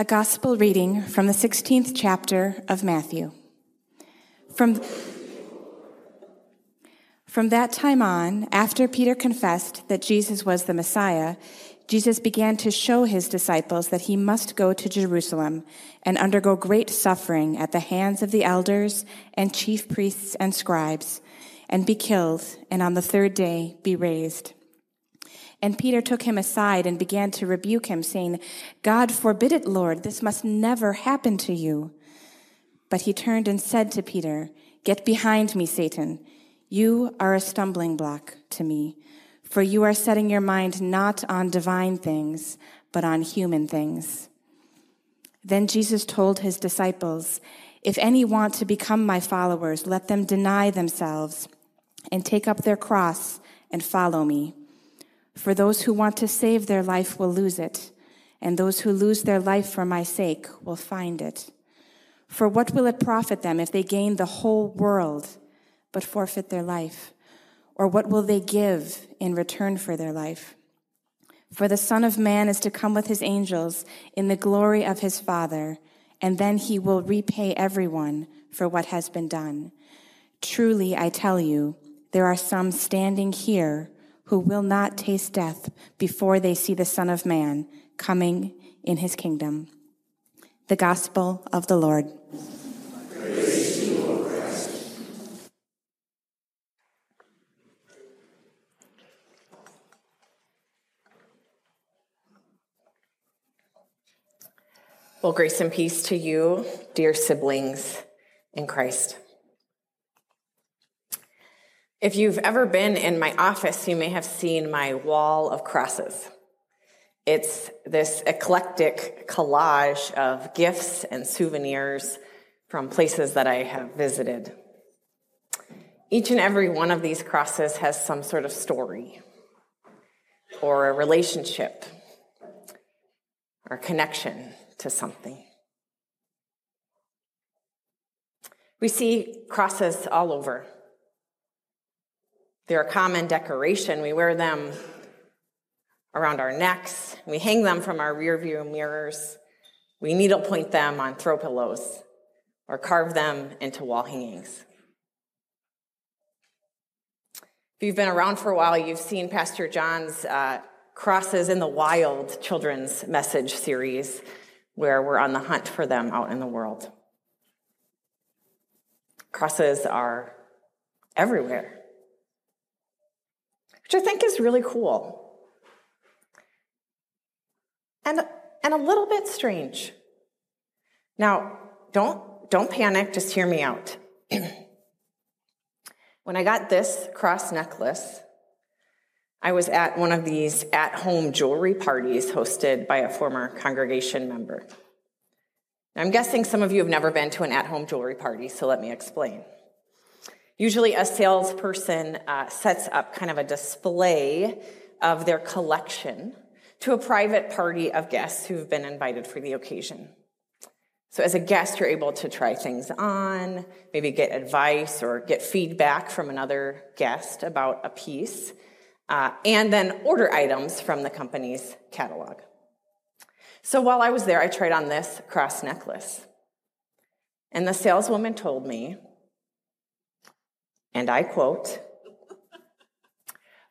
A Gospel reading from the 16th chapter of Matthew. From, from that time on, after Peter confessed that Jesus was the Messiah, Jesus began to show his disciples that he must go to Jerusalem and undergo great suffering at the hands of the elders and chief priests and scribes, and be killed, and on the third day be raised. And Peter took him aside and began to rebuke him, saying, God forbid it, Lord, this must never happen to you. But he turned and said to Peter, Get behind me, Satan. You are a stumbling block to me, for you are setting your mind not on divine things, but on human things. Then Jesus told his disciples, If any want to become my followers, let them deny themselves and take up their cross and follow me. For those who want to save their life will lose it, and those who lose their life for my sake will find it. For what will it profit them if they gain the whole world but forfeit their life? Or what will they give in return for their life? For the Son of Man is to come with his angels in the glory of his Father, and then he will repay everyone for what has been done. Truly, I tell you, there are some standing here who will not taste death before they see the Son of Man coming in his kingdom. The Gospel of the Lord. Well, grace and peace to you, dear siblings in Christ. If you've ever been in my office, you may have seen my wall of crosses. It's this eclectic collage of gifts and souvenirs from places that I have visited. Each and every one of these crosses has some sort of story or a relationship or connection to something. We see crosses all over. They're a common decoration. We wear them around our necks. We hang them from our rear view mirrors. We needlepoint them on throw pillows or carve them into wall hangings. If you've been around for a while, you've seen Pastor John's uh, Crosses in the Wild children's message series, where we're on the hunt for them out in the world. Crosses are everywhere, which I think is really cool. And, and a little bit strange. Now, don't, don't panic, just hear me out. when I got this cross necklace, I was at one of these at home jewelry parties hosted by a former congregation member. Now, I'm guessing some of you have never been to an at home jewelry party, so let me explain. Usually, a salesperson uh, sets up kind of a display of their collection to a private party of guests who've been invited for the occasion. So, as a guest, you're able to try things on, maybe get advice or get feedback from another guest about a piece uh, and then order items from the company's catalog. So while I was there, I tried on this cross necklace. And the saleswoman told me, and I quote,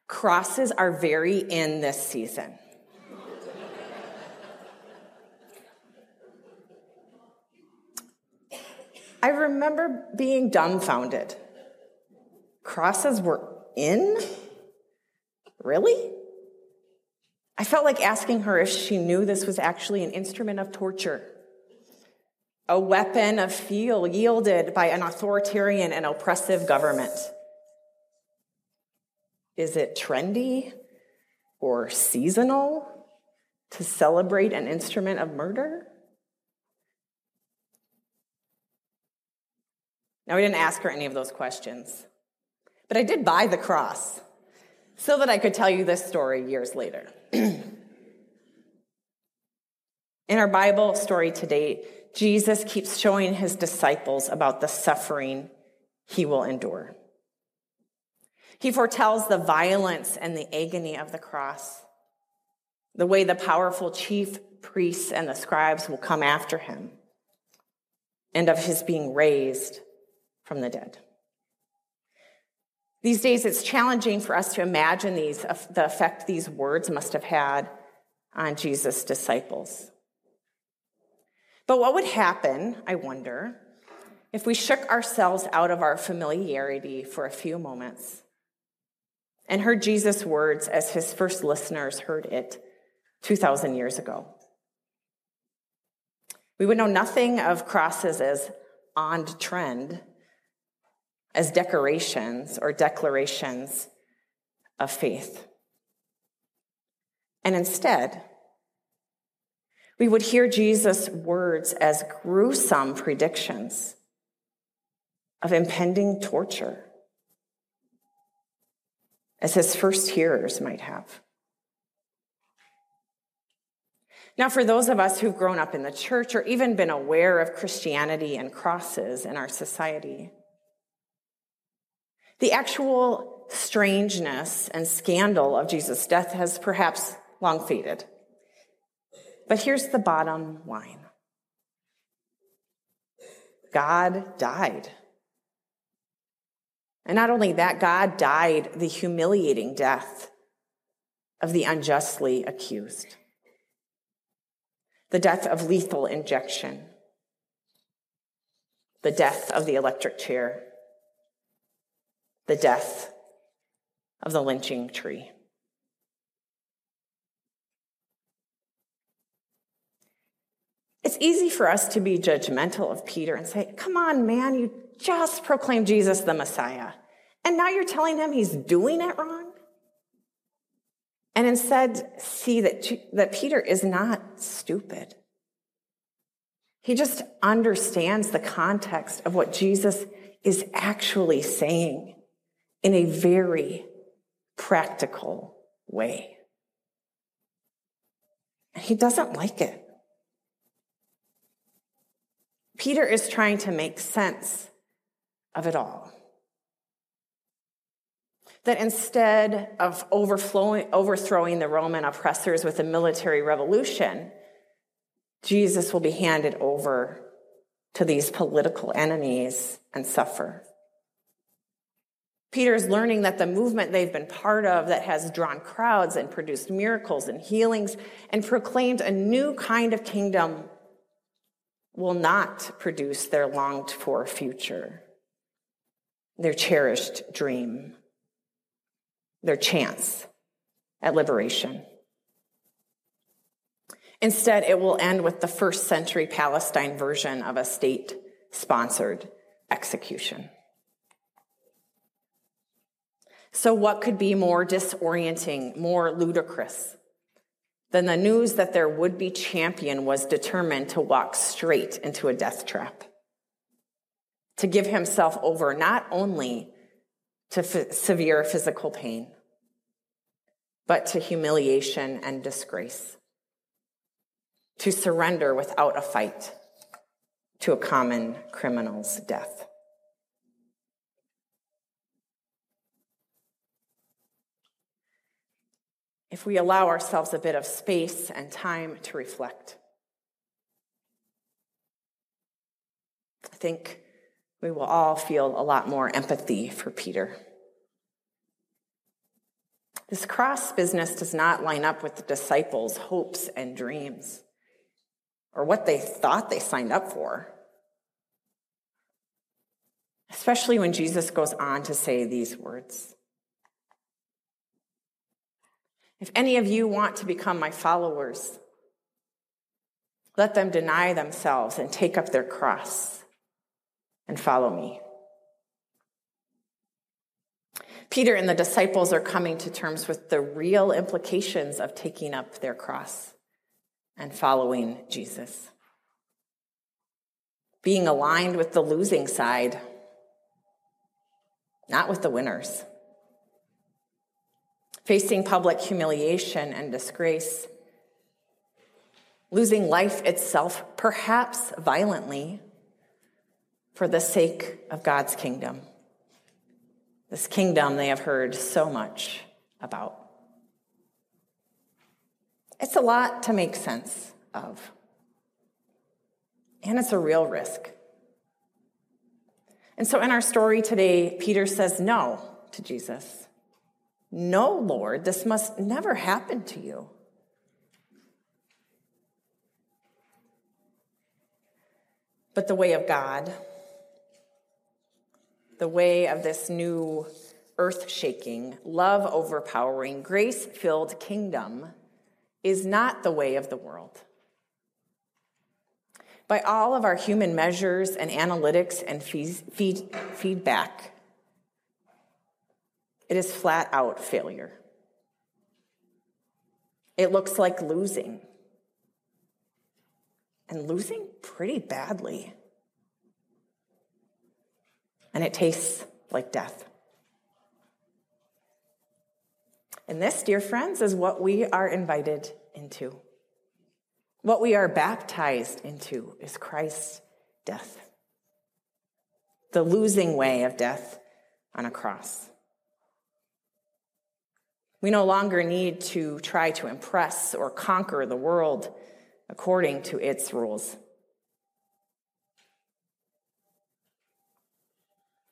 crosses are very in this season. I remember being dumbfounded. Crosses were in? Really? I felt like asking her if she knew this was actually an instrument of torture, a weapon of feel yielded by an authoritarian and oppressive government. Is it trendy or seasonal to to celebrate an instrument of murder? Now, we didn't ask her any of those questions, but I did buy the cross so that I could tell you this story years later. In our Bible story today, Jesus keeps showing his disciples about the suffering he will endure. He foretells the violence and the agony of the cross, the way the powerful chief priests and the scribes will come after him, and of his being raised from the dead. These days, it's challenging for us to imagine these, the effect these words must have had on Jesus' disciples. But what would happen, I wonder, if we shook ourselves out of our familiarity for a few moments and heard Jesus' words as his first listeners heard it 2,000 years ago? We would know nothing of crosses as on trend as decorations or declarations of faith. And instead, we would hear Jesus' words as gruesome predictions of impending torture, as his first hearers might have. Now, for those of us who've grown up in the church or even been aware of Christianity and crosses in our society, the actual strangeness and scandal of Jesus' death has perhaps long faded. But here's the bottom line God died. And not only that, God died the humiliating death of the unjustly accused, the death of lethal injection, the death of the electric chair the death of the lynching tree. It's easy for us to be judgmental of Peter and say, Come on, man, you just proclaimed Jesus the Messiah. And now you're telling him he's doing it wrong? And instead, see that, that Peter is not stupid. He just understands the context of what Jesus is actually saying in a very practical way. He doesn't like it. Peter is trying to make sense of it all. That instead of overflowing, overthrowing the Roman oppressors with a military revolution, Jesus will be handed over to these political enemies and suffer. Peter is learning that the movement they've been part of that has drawn crowds and produced miracles and healings and proclaimed a new kind of kingdom will not produce their longed for future, their cherished dream, their chance at liberation. Instead, it will end with the first century Palestine version of a state sponsored execution. So, what could be more disorienting, more ludicrous than the news that their would be champion was determined to walk straight into a death trap? To give himself over not only to f- severe physical pain, but to humiliation and disgrace. To surrender without a fight to a common criminal's death. If we allow ourselves a bit of space and time to reflect. I think we will all feel a lot more empathy for Peter. This cross business does not line up with the disciples' hopes and dreams or what they thought they signed up for. Especially when Jesus goes on to say these words If any of you want to become my followers, let them deny themselves and take up their cross and follow me. Peter and the disciples are coming to terms with the real implications of taking up their cross and following Jesus. Being aligned with the losing side, not with the winners. Facing public humiliation and disgrace. Losing life itself, perhaps violently, for the sake of God's kingdom. This kingdom they have heard so much about. It's a lot to make sense of. And it's a real risk. And so in our story today, Peter says no to Jesus. No, Lord, this must never happen to you. But the way of God, the way of this new earth shaking, love overpowering, grace filled kingdom is not the way of the world. By all of our human measures and analytics and feed, feedback, it is flat out failure. It looks like losing, and losing pretty badly. And it tastes like death. And this, dear friends, is what we are invited into. What we are baptized into is Christ's death, the losing way of death on a cross. We no longer need to try to impress or conquer the world according to its rules.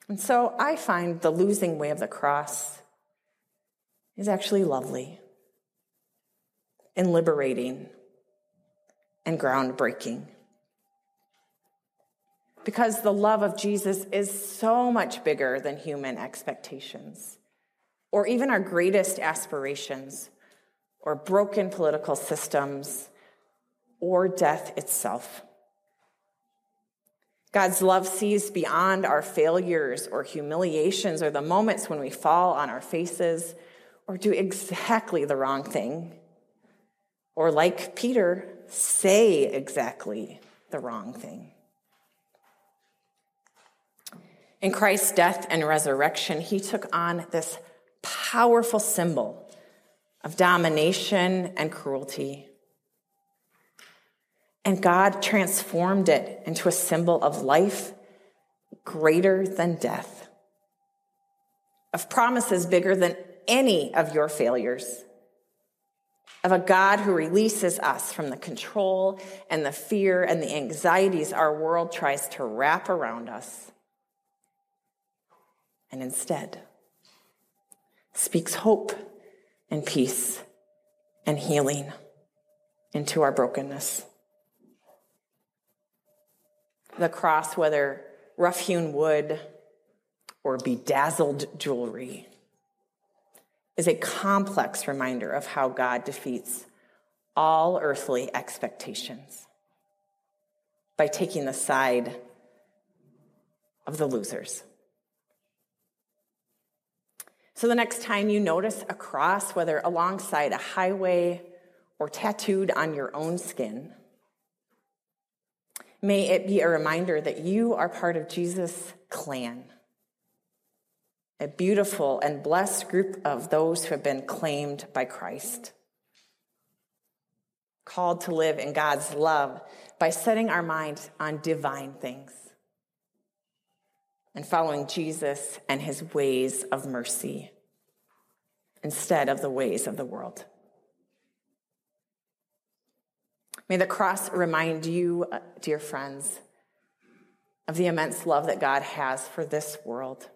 And so I find the losing way of the cross is actually lovely and liberating and groundbreaking. Because the love of Jesus is so much bigger than human expectations, or even our greatest aspirations, or broken political systems, or death itself. God's love sees beyond our failures or humiliations or the moments when we fall on our faces or do exactly the wrong thing. Or, like Peter, say exactly the wrong thing. In Christ's death and resurrection, he took on this powerful symbol of domination and cruelty. And God transformed it into a symbol of life greater than death, of promises bigger than any of your failures, of a God who releases us from the control and the fear and the anxieties our world tries to wrap around us, and instead speaks hope and peace and healing into our brokenness. The cross, whether rough hewn wood or bedazzled jewelry, is a complex reminder of how God defeats all earthly expectations by taking the side of the losers. So the next time you notice a cross, whether alongside a highway or tattooed on your own skin, may it be a reminder that you are part of Jesus' clan a beautiful and blessed group of those who have been claimed by Christ. Called to live in God's love by setting our minds on divine things and following Jesus and his ways of mercy instead of the ways of the world. May the cross remind you, uh, dear friends, of the immense love that God has for this world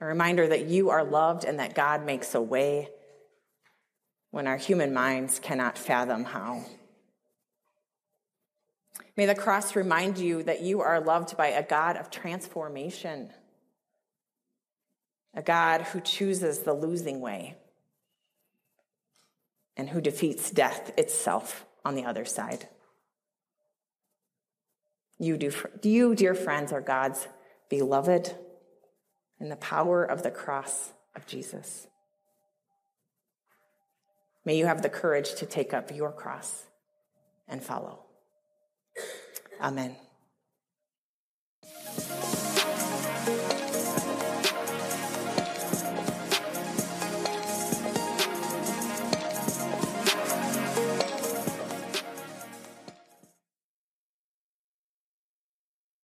a reminder that you are loved and that God makes a way when our human minds cannot fathom how. May the cross remind you that you are loved by a God of transformation, a God who chooses the losing way and who defeats death itself on the other side. You, do, you dear friends, are God's beloved in the power of the cross of Jesus. May you have the courage to take up your cross and follow. Amen.